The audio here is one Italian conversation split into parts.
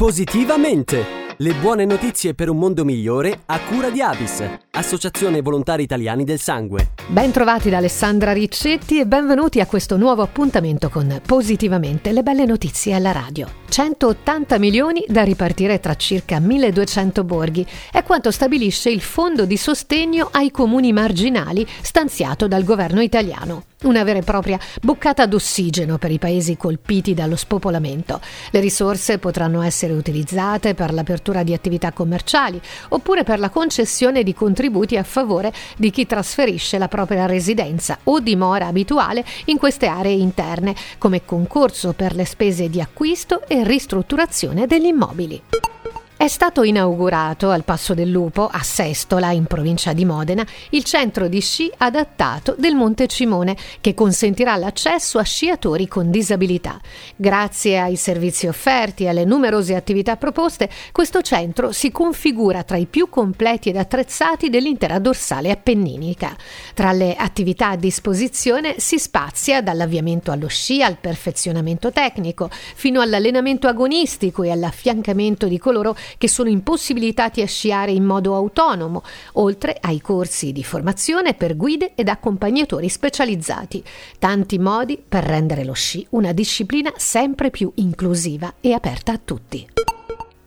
Positivamente! Le buone notizie per un mondo migliore a cura di Avis, Associazione Volontari Italiani del Sangue. Ben trovati da Alessandra Riccetti e benvenuti a questo nuovo appuntamento con Positivamente le belle notizie alla radio. 180 milioni da ripartire tra circa 1200 borghi è quanto stabilisce il fondo di sostegno ai comuni marginali stanziato dal governo italiano. Una vera e propria boccata d'ossigeno per i paesi colpiti dallo spopolamento. Le risorse potranno essere utilizzate per l'apertura di attività commerciali oppure per la concessione di contributi a favore di chi trasferisce la propria residenza o dimora abituale in queste aree interne, come concorso per le spese di acquisto e ristrutturazione degli immobili. È stato inaugurato al Passo del Lupo, a Sestola, in provincia di Modena, il centro di sci adattato del Monte Cimone, che consentirà l'accesso a sciatori con disabilità. Grazie ai servizi offerti e alle numerose attività proposte, questo centro si configura tra i più completi ed attrezzati dell'intera dorsale appenninica. Tra le attività a disposizione si spazia dall'avviamento allo sci al perfezionamento tecnico, fino all'allenamento agonistico e all'affiancamento di coloro che sono impossibilitati a sciare in modo autonomo, oltre ai corsi di formazione per guide ed accompagnatori specializzati. Tanti modi per rendere lo sci una disciplina sempre più inclusiva e aperta a tutti.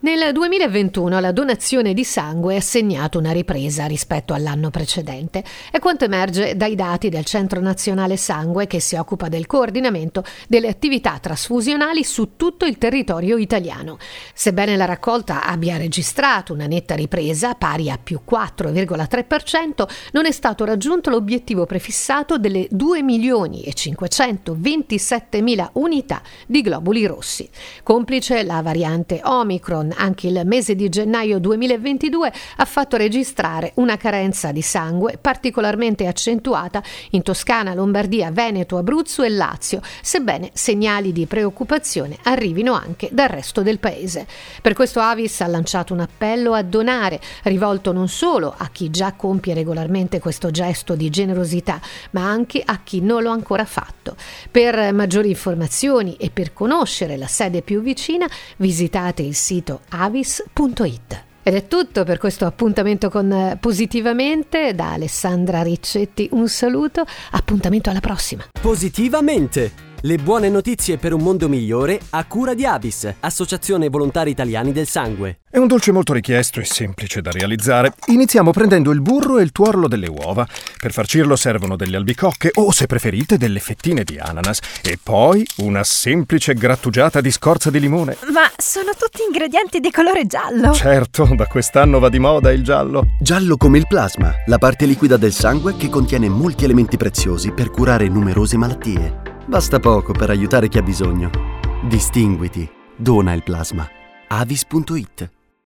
Nel 2021 la donazione di sangue ha segnato una ripresa rispetto all'anno precedente. È quanto emerge dai dati del Centro Nazionale Sangue che si occupa del coordinamento delle attività trasfusionali su tutto il territorio italiano. Sebbene la raccolta abbia registrato una netta ripresa pari a più 4,3%, non è stato raggiunto l'obiettivo prefissato delle 2 milioni e 527 mila unità di globuli rossi. Complice la variante Omicron anche il mese di gennaio 2022 ha fatto registrare una carenza di sangue particolarmente accentuata in Toscana, Lombardia, Veneto, Abruzzo e Lazio, sebbene segnali di preoccupazione arrivino anche dal resto del paese. Per questo Avis ha lanciato un appello a donare, rivolto non solo a chi già compie regolarmente questo gesto di generosità, ma anche a chi non l'ha ancora fatto. Per maggiori informazioni e per conoscere la sede più vicina, visitate il sito avis.it. Ed è tutto per questo appuntamento con Positivamente. Da Alessandra Riccetti un saluto, appuntamento alla prossima. Positivamente! Le buone notizie per un mondo migliore a cura di Avis, Associazione Volontari Italiani del Sangue. È un dolce molto richiesto e semplice da realizzare. Iniziamo prendendo il burro e il tuorlo delle uova. Per farcirlo servono delle albicocche o, se preferite, delle fettine di ananas. E poi una semplice grattugiata di scorza di limone. Ma sono tutti ingredienti di colore giallo. Certo, da quest'anno va di moda il giallo. Giallo come il plasma, la parte liquida del sangue che contiene molti elementi preziosi per curare numerose malattie. Basta poco per aiutare chi ha bisogno. Distinguiti. Dona il plasma. avis.it